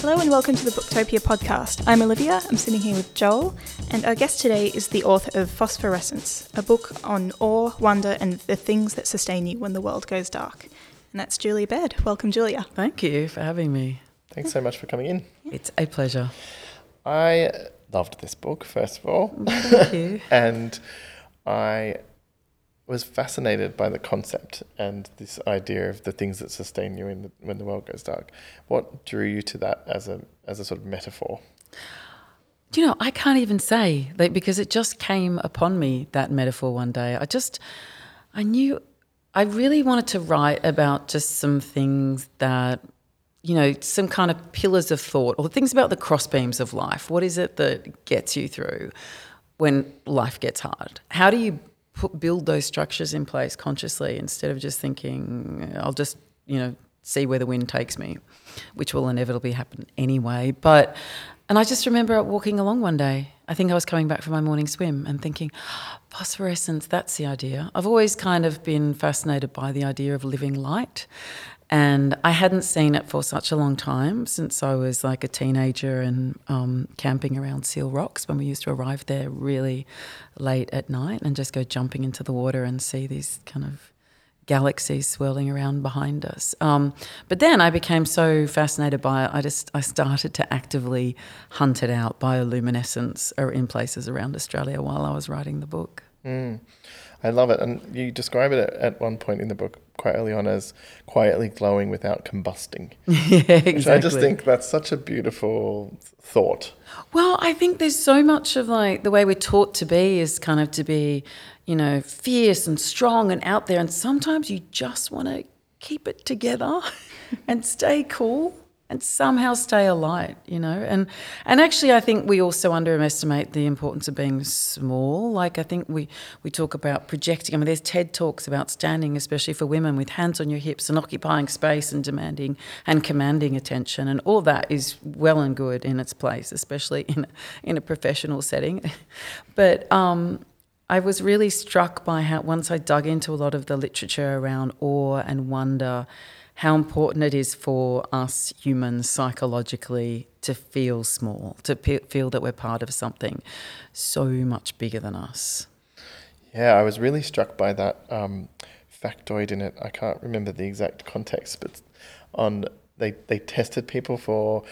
Hello and welcome to the Booktopia podcast. I'm Olivia, I'm sitting here with Joel, and our guest today is the author of Phosphorescence, a book on awe, wonder, and the things that sustain you when the world goes dark. And that's Julia Baird. Welcome, Julia. Thank you for having me. Thanks so much for coming in. It's a pleasure. I loved this book, first of all. Thank you. and I was fascinated by the concept and this idea of the things that sustain you in the, when the world goes dark. What drew you to that as a as a sort of metaphor? Do you know, I can't even say like because it just came upon me that metaphor one day. I just I knew I really wanted to write about just some things that you know, some kind of pillars of thought or things about the crossbeams of life. What is it that gets you through when life gets hard? How do you put, build those structures in place consciously instead of just thinking, I'll just, you know, see where the wind takes me, which will inevitably happen anyway. But, and I just remember walking along one day. I think I was coming back from my morning swim and thinking, phosphorescence, that's the idea. I've always kind of been fascinated by the idea of living light. And I hadn't seen it for such a long time since I was like a teenager and um, camping around Seal Rocks when we used to arrive there really late at night and just go jumping into the water and see these kind of galaxies swirling around behind us. Um, but then I became so fascinated by it, I just I started to actively hunt it out bioluminescence in places around Australia while I was writing the book. Mm. I love it. And you describe it at one point in the book quite early on as quietly glowing without combusting. yeah, exactly. Which I just think that's such a beautiful thought. Well, I think there's so much of like the way we're taught to be is kind of to be, you know, fierce and strong and out there. And sometimes you just want to keep it together and stay cool and somehow stay alight, you know. And and actually, I think we also underestimate the importance of being small. Like I think we we talk about projecting. I mean, there's TED talks about standing, especially for women, with hands on your hips and occupying space and demanding and commanding attention, and all that is well and good in its place, especially in in a professional setting. but um, I was really struck by how once I dug into a lot of the literature around awe and wonder how important it is for us humans psychologically to feel small, to pe- feel that we're part of something so much bigger than us. Yeah, I was really struck by that um, factoid in it. I can't remember the exact context, but on they they tested people for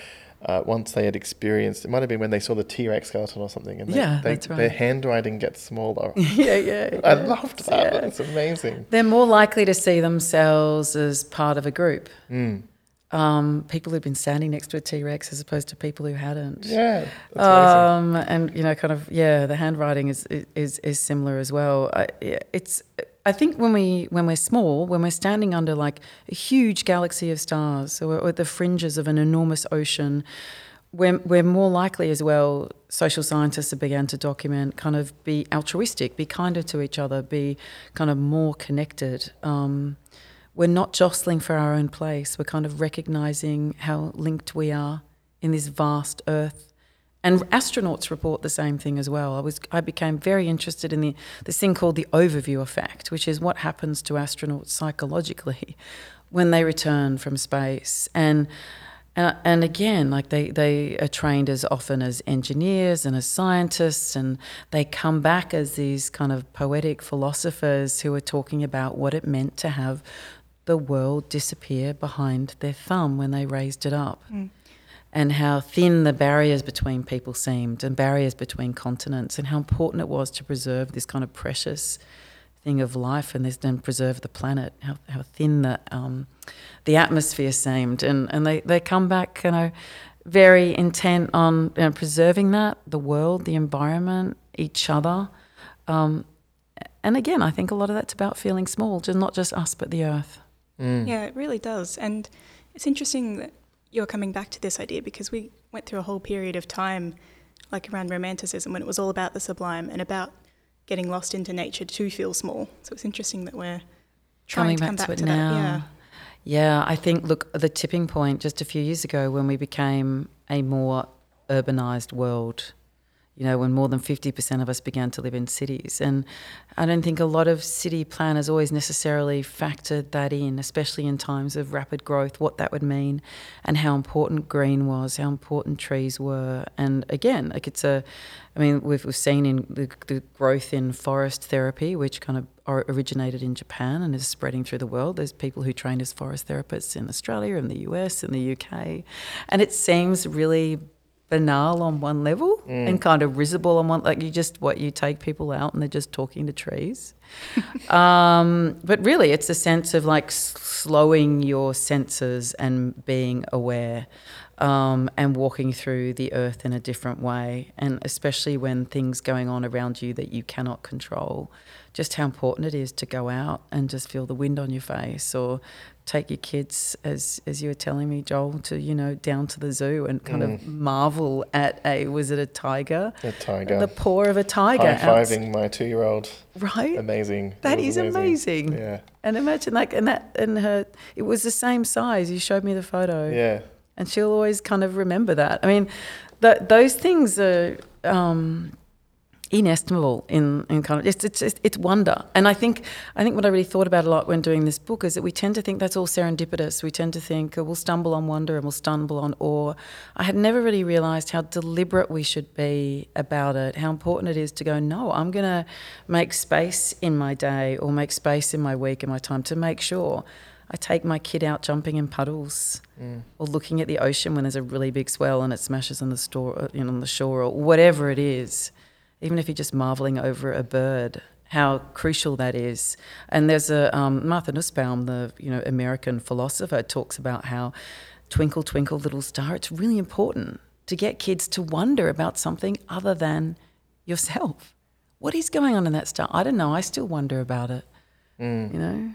uh, once they had experienced, it might have been when they saw the T Rex skeleton or something, and they, yeah, they, that's right. their handwriting gets smaller. yeah, yeah, yeah. I loved that. Yeah. That's amazing. They're more likely to see themselves as part of a group. Mm. Um, people who've been standing next to a T Rex as opposed to people who hadn't. Yeah, um, and you know, kind of yeah, the handwriting is is is similar as well. I, it's I think when we when we're small, when we're standing under like a huge galaxy of stars or, at the fringes of an enormous ocean, we're, we're more likely as well. Social scientists have begun to document kind of be altruistic, be kinder to each other, be kind of more connected. Um, we're not jostling for our own place. We're kind of recognizing how linked we are in this vast Earth and astronauts report the same thing as well. I was I became very interested in the this thing called the overview effect, which is what happens to astronauts psychologically when they return from space. And and, and again, like they, they are trained as often as engineers and as scientists, and they come back as these kind of poetic philosophers who are talking about what it meant to have the world disappear behind their thumb when they raised it up. Mm. And how thin the barriers between people seemed and barriers between continents and how important it was to preserve this kind of precious thing of life and this then preserve the planet. How, how thin the um, the atmosphere seemed. And and they, they come back you know very intent on you know, preserving that the world the environment each other. Um, and again I think a lot of that's about feeling small just not just us but the earth mm. yeah it really does and it's interesting that you're coming back to this idea because we went through a whole period of time, like around Romanticism, when it was all about the sublime and about getting lost into nature to feel small. So it's interesting that we're trying Coming to back come back to it to now. that. Yeah. Yeah, I think, look, the tipping point just a few years ago when we became a more urbanized world, you know, when more than 50% of us began to live in cities. And I don't think a lot of city planners always necessarily factored that in, especially in times of rapid growth, what that would mean and how important green was, how important trees were. And again, like it's a, I mean, we've, we've seen in the, the growth in forest therapy, which kind of originated in Japan and is spreading through the world. There's people who train as forest therapists in Australia, in the US, in the UK. And it seems really banal on one level mm. and kind of risible on one like you just what you take people out and they're just talking to trees um, but really it's a sense of like slowing your senses and being aware um, and walking through the earth in a different way and especially when things going on around you that you cannot control just how important it is to go out and just feel the wind on your face or take your kids, as as you were telling me, Joel, to you know down to the zoo and kind mm. of marvel at a was it a tiger? A tiger. The paw of a tiger. High fiving my two year old. Right. Amazing. That is amazing. amazing. Yeah. And imagine like and that and her it was the same size. You showed me the photo. Yeah. And she'll always kind of remember that. I mean, th- those things are. Um, inestimable in, in kind of it's, it's it's wonder. And I think I think what I really thought about a lot when doing this book is that we tend to think that's all serendipitous. We tend to think oh, we'll stumble on wonder and we'll stumble on awe. I had never really realized how deliberate we should be about it how important it is to go no I'm going to make space in my day or make space in my week and my time to make sure I take my kid out jumping in puddles mm. or looking at the ocean when there's a really big swell and it smashes on the store you know, on the shore or whatever it is even if you're just marveling over a bird, how crucial that is. And there's a um, Martha Nussbaum, the you know American philosopher, talks about how twinkle twinkle little star. It's really important to get kids to wonder about something other than yourself. What is going on in that star? I don't know. I still wonder about it. Mm. You know.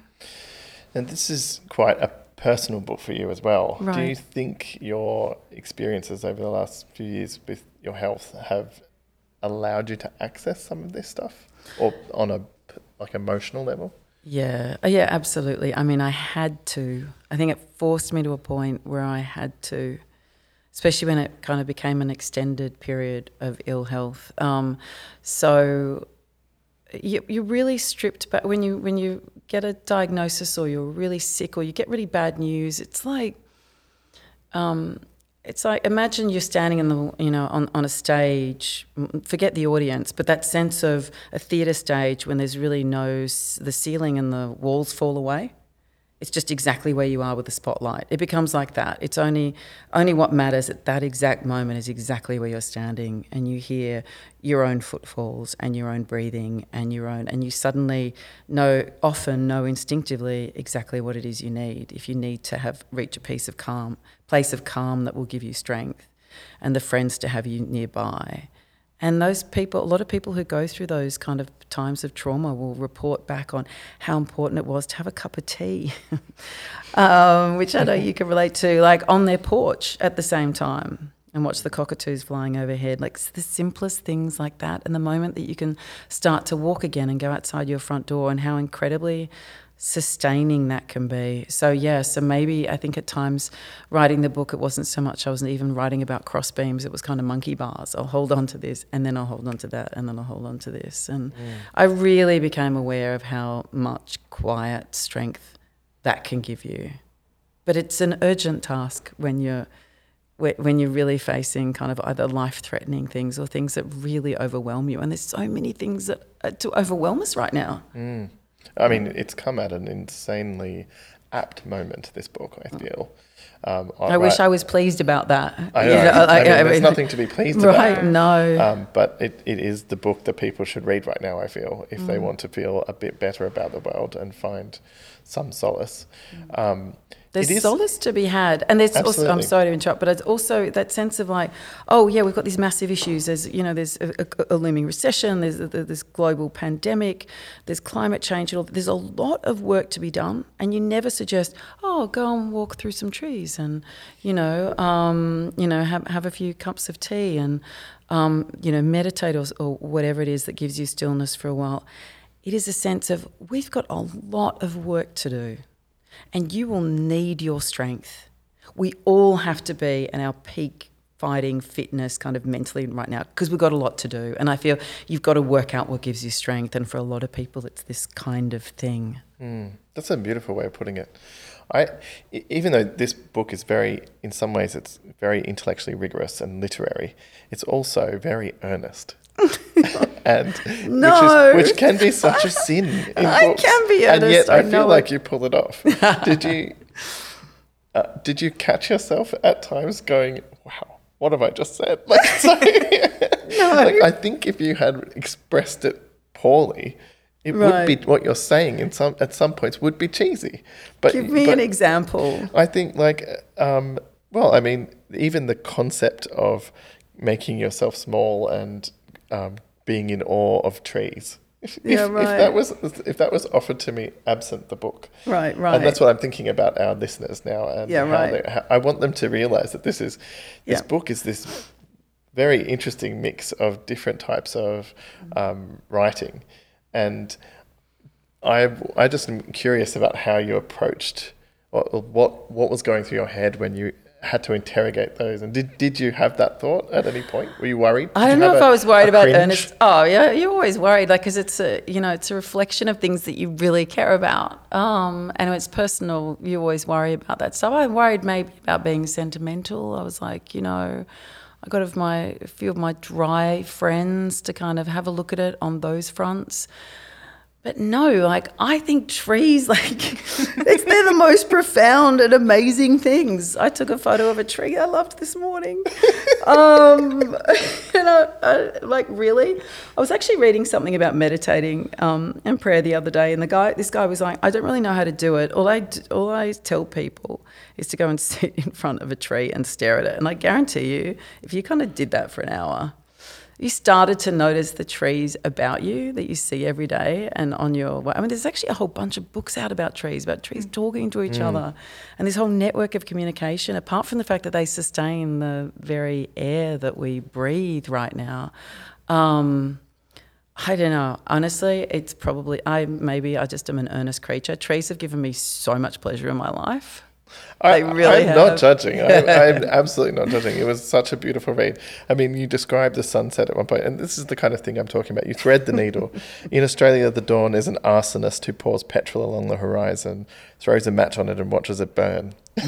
And this is quite a personal book for you as well. Right. Do you think your experiences over the last few years with your health have allowed you to access some of this stuff, or on a like emotional level? Yeah, yeah, absolutely. I mean, I had to. I think it forced me to a point where I had to, especially when it kind of became an extended period of ill health. Um, so you, you're really stripped back when you when you get a diagnosis or you're really sick or you get really bad news. It's like um, it's like imagine you're standing in the you know on, on a stage forget the audience but that sense of a theatre stage when there's really no the ceiling and the walls fall away it's just exactly where you are with the spotlight. It becomes like that. It's only only what matters at that exact moment is exactly where you're standing and you hear your own footfalls and your own breathing and your own and you suddenly know often know instinctively exactly what it is you need. If you need to have reach a piece of calm place of calm that will give you strength and the friends to have you nearby. And those people, a lot of people who go through those kind of times of trauma will report back on how important it was to have a cup of tea, um, which I know you can relate to, like on their porch at the same time and watch the cockatoos flying overhead. Like the simplest things like that. And the moment that you can start to walk again and go outside your front door, and how incredibly sustaining that can be. So yeah, so maybe I think at times writing the book it wasn't so much I wasn't even writing about cross beams, it was kind of monkey bars. I'll hold on to this and then I'll hold on to that and then I'll hold on to this. And mm. I really became aware of how much quiet strength that can give you. But it's an urgent task when you're when you're really facing kind of either life-threatening things or things that really overwhelm you. And there's so many things that to overwhelm us right now. Mm. I mean, it's come at an insanely apt moment. This book, I feel. Um, I, I wish I was pleased about that. I know. You know I, I mean, there's nothing to be pleased right, about. Right? No. Um, but it, it is the book that people should read right now. I feel if mm. they want to feel a bit better about the world and find some solace. Mm. Um, there's solace to be had, and there's Absolutely. also. I'm sorry to interrupt, but it's also that sense of like, oh yeah, we've got these massive issues. There's you know, there's a, a, a looming recession. There's a, this global pandemic. There's climate change. And all, there's a lot of work to be done, and you never suggest, oh, go and walk through some trees, and you know, um, you know, have have a few cups of tea, and um, you know, meditate or, or whatever it is that gives you stillness for a while. It is a sense of we've got a lot of work to do and you will need your strength. We all have to be at our peak fighting fitness kind of mentally right now because we've got a lot to do. And I feel you've got to work out what gives you strength. And for a lot of people, it's this kind of thing. Mm, that's a beautiful way of putting it. I, even though this book is very, in some ways, it's very intellectually rigorous and literary, it's also very earnest. and no. which, is, which can be such a sin. In I books. can be earnest. and yet I, I feel like you pull it off. did you? Uh, did you catch yourself at times going, "Wow, what have I just said?" Like, so, no. like, I think if you had expressed it poorly, it Right. would be what you're saying in some at some points would be cheesy. But Give me but an example. I think like um, well, I mean, even the concept of making yourself small and um, being in awe of trees. If, Yeah, right. if that was if that was offered to me absent the book, Right, right. and that's what I'm thinking about our listeners now. And Yeah, how right. they- how- I want them to realize that this is this Yeah. book is this very interesting mix of different types of um, writing, and I I just am curious about how you approached what what what was going through your head when you had to interrogate those, and did did you have that thought at any point? Were you worried? I don't know if a- I was worried about cringe? Earnest. Oh, yeah, you're always worried, like, because it's a, you know, it's a reflection of things that you really care about. Um, and it's personal, you always worry about that stuff. I worried maybe about being sentimental. I was like, you know, I got of my a few of my dry friends to kind of have a look at it on those fronts. But no, like I think trees, like it's, they're the most profound and amazing things. I took a photo of a tree I loved this morning, um, and I, I, like really, I was actually reading something about meditating um, and prayer the other day, and the guy, this guy was like, I don't really know how to do it. All I, all I tell people is to go and sit in front of a tree and stare at it, and I guarantee you, if you kind of did that for an hour, you started to notice the trees about you that you see every day and on your way. I mean, there's actually a whole bunch of books out about trees, about trees talking to each other, and this whole network of communication. Apart from the fact that they sustain the very air that we breathe right now, um, I don't know. Honestly, it's probably I maybe I just am an earnest creature. Trees have given me so much pleasure in my life. I, They really I'm not judging. I, I'm absolutely not judging. It was such a beautiful read. I mean, you described the sunset at one point, and this is the kind of thing I'm talking about. You thread the needle. In Australia, the dawn is an arsonist who pours petrol along the horizon, throws a match on it, and watches it burn.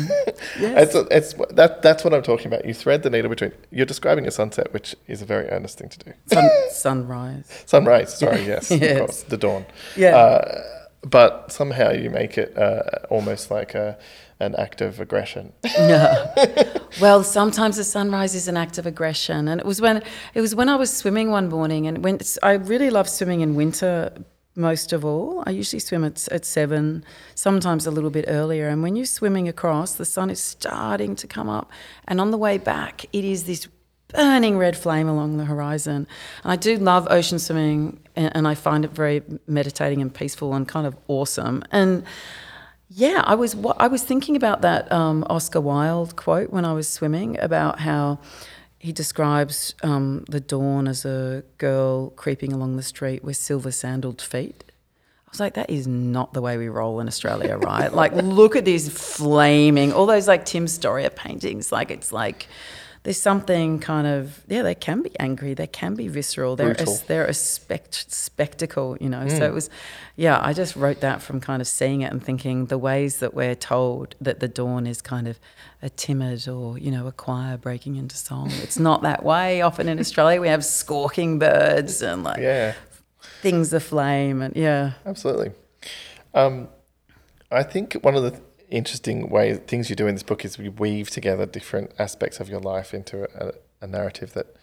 Yes. It's, it's that that's what I'm talking about. You thread the needle between. You're describing a sunset, which is a very earnest thing to do. Sun, sunrise. Sunrise, sorry, yes, Yes. of course, the dawn. Yeah. Uh, but somehow you make it uh, almost like a, an act of aggression. No. Well, sometimes the sunrise is an act of aggression, and it was when it was when I was swimming one morning, and when I really love swimming in winter most of all. I usually swim at, at seven, sometimes a little bit earlier. And when you're swimming across, the sun is starting to come up, and on the way back, it is this burning red flame along the horizon. And I do love ocean swimming, and, and I find it very meditating and peaceful and kind of awesome. And yeah, I was wa- I was thinking about that um, Oscar Wilde quote when I was swimming about how he describes um, the dawn as a girl creeping along the street with silver sandaled feet. I was like, that is not the way we roll in Australia, right? like, look at these flaming, all those like Tim Storrier paintings. Like, it's like there's something kind of yeah, they can be angry, they can be visceral, they're a, they're a spect- spectacle, you know. So it was, yeah, I just wrote that from kind of seeing it and thinking the ways that we're told that the dawn is kind of a timid or you know a choir breaking into song. It's not that way. Often in Australia, we have squawking birds and like Yeah, things aflame, and yeah, absolutely. Um, I think one of the th- interesting way things you do in this book is we weave together different aspects of your life into a, a narrative that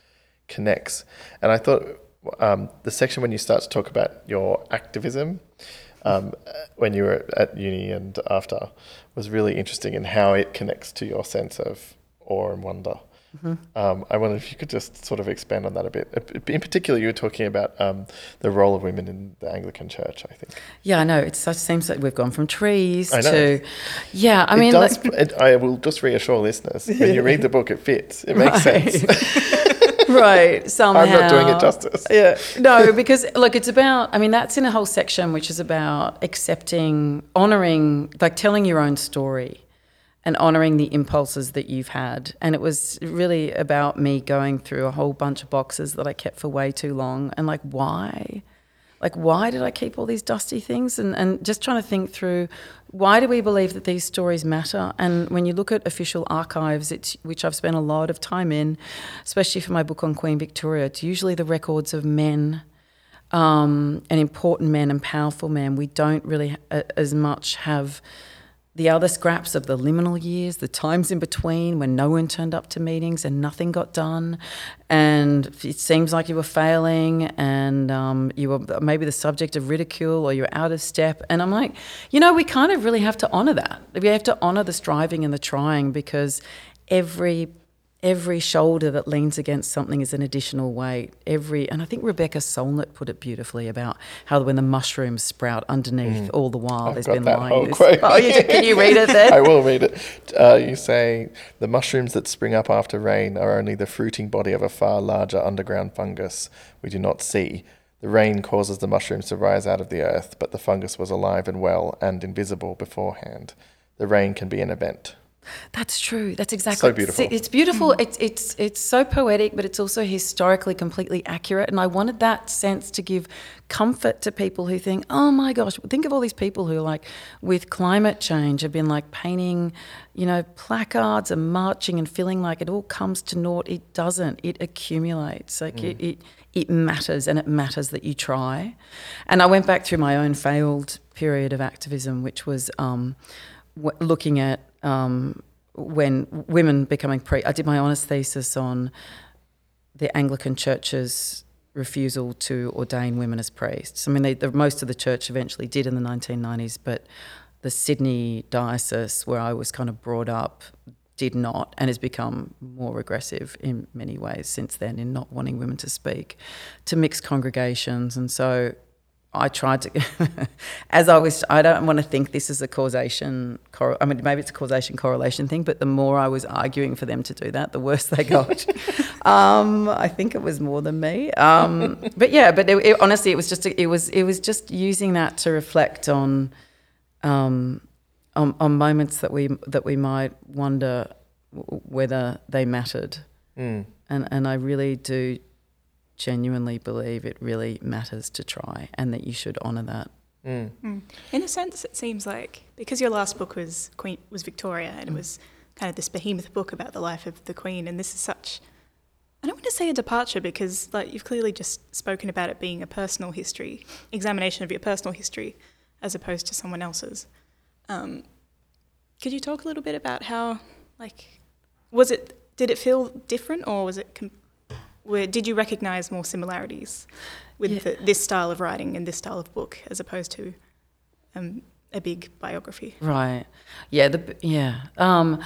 connects. And I thought um, the section when you start to talk about your activism um, when you were at uni and after was really interesting in how it connects to your sense of awe and wonder. Um, I wonder if you could just sort of expand on that a bit. In particular, you were talking about um, the role of women in the Anglican Church. I think yeah. I know it seems like we've gone from trees I know. to yeah. I it mean, does. like, it, I will just reassure listeners: when you read the book, it fits. It makes sense. right somehow I'm not doing it justice. yeah no because look it's about i mean that's in a whole section which is about accepting honoring like telling your own story and honoring the impulses that you've had. And it was really about me going through a whole bunch of boxes that I kept for way too long and like, why? Like, why did I keep all these dusty things? And, and just trying to think through why do we believe that these stories matter? And when you look at official archives, it's, which I've spent a lot of time in, especially for my book on Queen Victoria, it's usually the records of men. Um, and important men and powerful men. We don't really uh, as much have the other scraps of the liminal years, the times in between when no one turned up to meetings and nothing got done, and it seems like you were failing, and um, you were maybe the subject of ridicule or you're out of step. And I'm like, you know, we kind of really have to honour that. We have to honour the striving and the trying because every every shoulder that leans against something is an additional weight. Every and I think Rebecca Solnit put it beautifully about how when the mushrooms sprout underneath, mm. all the while I've there's got been that lying. Whole quote. Oh, you, can you read it then? I will read it. Uh, you say the mushrooms that spring up after rain are only the fruiting body of a far larger underground fungus we do not see. The rain causes the mushrooms to rise out of the earth, but the fungus was alive and well and invisible beforehand. The rain can be an event. That's true. That's exactly so beautiful. It's beautiful. It's it's it's so poetic, but it's also historically completely accurate. And I wanted that sense to give comfort to people who think, "Oh my gosh, think of all these people who like with climate change have been like painting, you know, placards and marching and feeling like it all comes to naught. It doesn't. It accumulates. Like mm. it, it it matters, and it matters that you try. And I went back through my own failed period of activism, which was. Um, w- looking at um, when women becoming pre. I did my honours thesis on the Anglican Church's refusal to ordain women as priests. I mean, they, the, most of the church eventually did in the 1990s, but the Sydney diocese, where I was kind of brought up, did not and has become more aggressive in many ways since then in not wanting women to speak to mixed congregations. And so I tried to, as I was, I don't want to think this is a causation, cor- I mean, maybe it's a causation correlation thing, but the more I was arguing for them to do that, the worse they got. um, I think it was more than me. Um, but yeah, but it, it, honestly, it was just, it was, it was just using that to reflect on, um, on, on moments that we, that we might wonder whether they mattered. Mm. And, and I really do genuinely believe it really matters to try and that you should honour that. Mm. Mm. In a sense, it seems like because your last book was Queen was Victoria, and it mm. was kind of this behemoth book about the life of the Queen, and this is such. I don't want to say a departure because, like, you've clearly just spoken about it being a personal history, examination of your personal history, as opposed to someone else's. Um, could you talk a little bit about how, like, was it? Did it feel different, or was it com- were, did you recognise more similarities with yeah. the, this style of writing and this style of book as opposed to um, a big biography? Right. Yeah. The yeah. Um,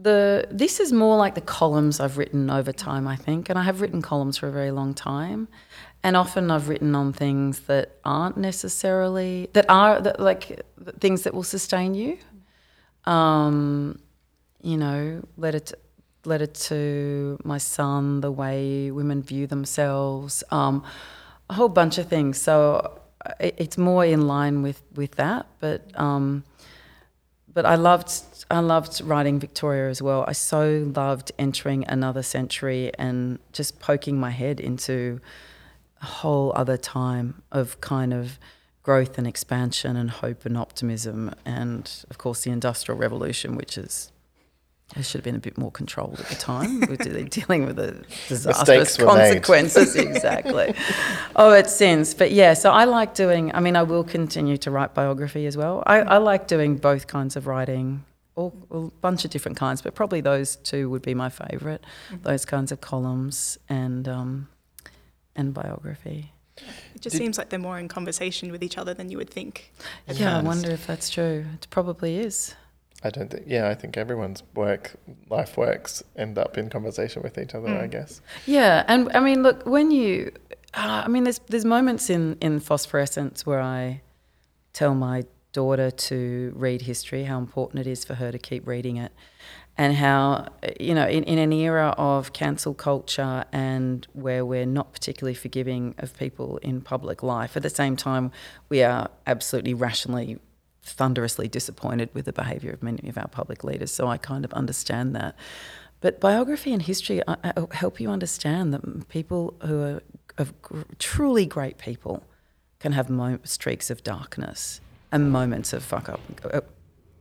the this is more like the columns I've written over time, I think, and I have written columns for a very long time, and often I've written on things that aren't necessarily that are that, like things that will sustain you. Um, you know, letter to, letter to my son, the way women view themselves, um, a whole bunch of things. So uh, it, it's more in line with, with that. But um, but I loved I loved writing Victoria as well. I so loved entering another century and just poking my head into a whole other time of kind of growth and expansion and hope and optimism and of course the industrial revolution which is I should have been a bit more controlled at the time. we are dealing with the disastrous consequences, exactly, oh, its sins. But yeah, so I like doing. I mean, I will continue to write biography as well. I, I like doing both kinds of writing, all, a bunch of different kinds, but probably those two would be my favourite. Mm-hmm. Those kinds of columns and um, and biography. It just Did, seems like they're more in conversation with each other than you would think. Yeah, I wonder if that's true. It probably is. I don't think. Yeah, I think everyone's work, life works, end up in conversation with each other. Mm. I guess. Yeah, and I mean, look, when you, uh, I mean, there's there's moments in in phosphorescence where I tell my daughter to read history, how important it is for her to keep reading it, and how you know, in, in an era of cancel culture and where we're not particularly forgiving of people in public life, at the same time, we are absolutely rationally thunderously disappointed with the behaviour of many of our public leaders. So I kind of understand that. But biography and history uh, uh, help you understand that people who are of truly great people can have mo- streaks of darkness and moments of fuck up. Uh,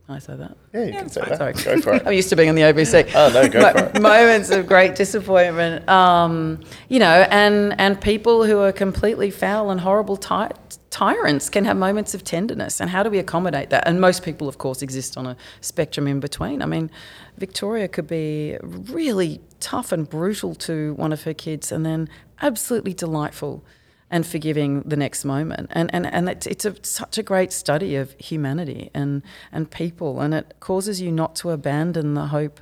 can I say that? Yeah, you Yeah, can say that. Sorry. Go for it. I'm used to being on the ABC. Oh, no, go Mo- for it. Moments of great disappointment, um, you know, and and people who are completely foul and horrible ty- tyrants can have moments of tenderness. And how do we accommodate that? And most people, of course, exist on a spectrum in between. I mean, Victoria could be really tough and brutal to one of her kids, and then absolutely delightful and forgiving the next moment. And and and it's, it's a, such a great study of humanity and and people, and it causes you not to abandon the hope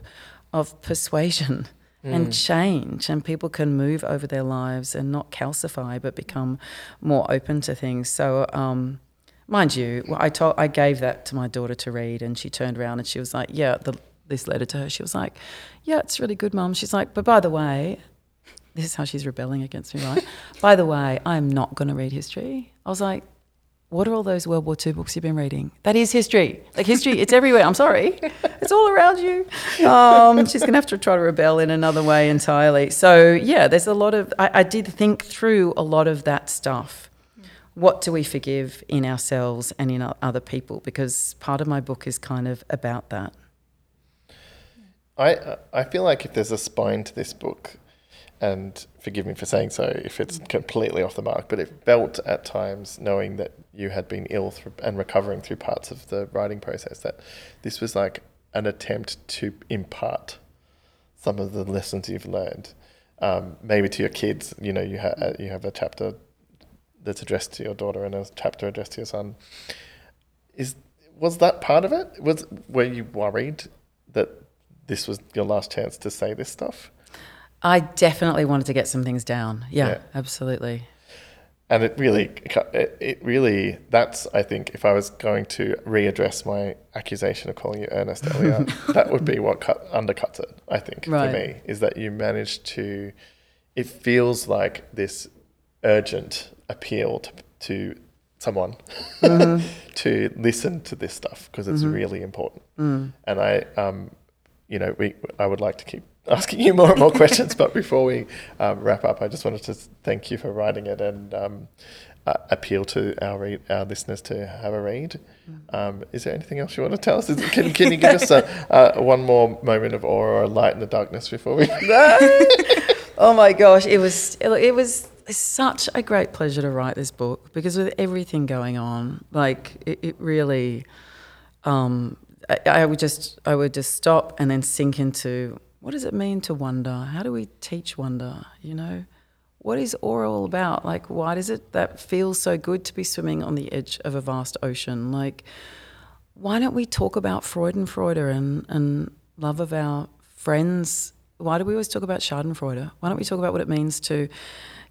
of persuasion and change, and people can move over their lives and not calcify, but become more open to things. So. Um, Mind you, I told I gave that to my daughter to read, and she turned around and she was like, "Yeah." The, this letter to her, she was like, "Yeah, it's really good, mum." She's like, "But by the way, this is how she's rebelling against me, right? By the way, I'm not going to read history. I was like, what are all those World War II books you've been reading? That is history. Like history, it's everywhere. I'm sorry, it's all around you. Um, she's going to have to try to rebel in another way entirely. So yeah, there's a lot of. I, I did think through a lot of that stuff. What do we forgive in ourselves and in other people? Because part of my book is kind of about that. I I feel like if there's a spine to this book, and forgive me for saying so if it's completely off the mark, but it felt at times knowing that you had been ill through, and recovering through parts of the writing process that this was like an attempt to impart some of the lessons you've learned, um, maybe to your kids. You know, you have you have a chapter that's addressed to your daughter and a chapter addressed to your son. Is was that part of it? Was were you worried that this was your last chance to say this stuff? I definitely wanted to get some things down. Yeah, Yeah. absolutely. And it really, it, it really, that's, I think, if I was going to readdress my accusation of calling you earnest earlier, that would be what cut, undercuts it, I think, Right. for me, is that you managed to, it feels like this urgent appeal to, to someone mm-hmm. to listen to this stuff because it's mm-hmm. really important. Mm. And I, um, you know, we, I would like to keep asking you more and more questions, but before we um, wrap up, I just wanted to thank you for writing it and um, uh, appeal to our read, our listeners to have a read. Um, is there anything else you want to tell us? Is, can, can you give us a, uh, one more moment of awe or a light in the darkness before we? Oh my gosh, it was it was such a great pleasure to write this book because with everything going on, like it, it really, um, I, I would just I would just stop and then sink into what does it mean to wonder? How do we teach wonder? You know, what is awe all about? Like, why does it that feels so good to be swimming on the edge of a vast ocean? Like, why don't we talk about Freudenfreude and, and love of our friends? Why do we always talk about Schadenfreude? Why don't we talk about what it means to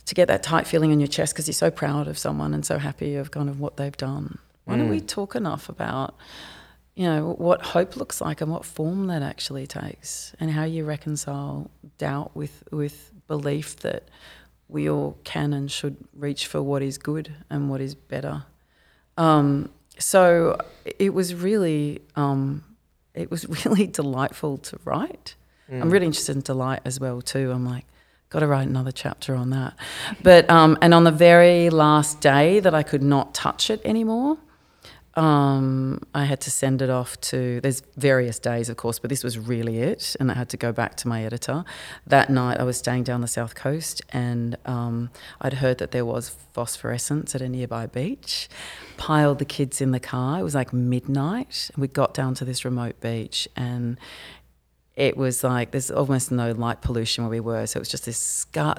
to get that tight feeling in your chest because you're so proud of someone and so happy of kind of what they've done? Why don't hmm. we talk enough about you know what hope looks like and what form that actually takes and how you reconcile doubt with with belief that we all can and should reach for what is good and what is better um, so it was really um, it was really delightful to write. I'm really interested in delight as well too. I'm like, got to write another chapter on that. But um, and on the very last day that I could not touch it anymore, um, I had to send it off to. There's various days, of course, but this was really it, and I had to go back to my editor. That night, I was staying down the south coast, and um, I'd heard that there was phosphorescence at a nearby beach. Piled the kids in the car. It was like midnight, and we got down to this remote beach, and it was like there's almost no light pollution where we were, so it was just this sky,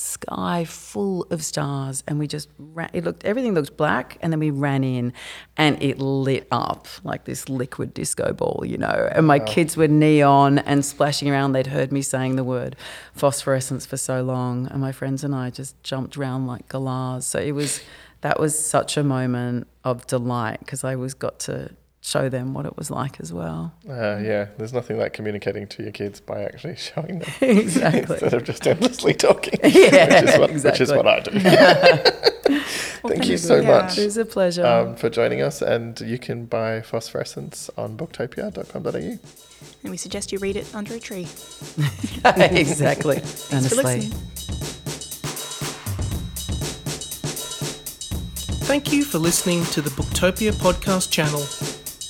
sky full of stars, and we just ran, it looked everything looked black, and then we ran in, and it lit up like this liquid disco ball, you know. And my kids were neon and splashing around. They'd heard me saying the word phosphorescence for so long, and my friends and I just jumped around like galahs. So it was that was such a moment of delight because I was got to show them what it was like as well. Uh, yeah, there's nothing like communicating to your kids by actually showing them exactly. instead of just endlessly talking. Yeah, which is what, exactly. which is what I do. Well, Thank you so Yeah. much. It was a pleasure. Um, for joining us, and you can buy Phosphorescence on booktopia.com.au. And we suggest you read it under a tree. exactly. Thanks for Honestly. listening. Thank you for listening to the Booktopia podcast channel.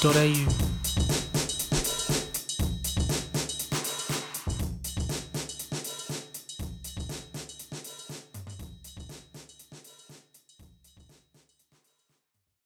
www.ecosystemsolutions.au.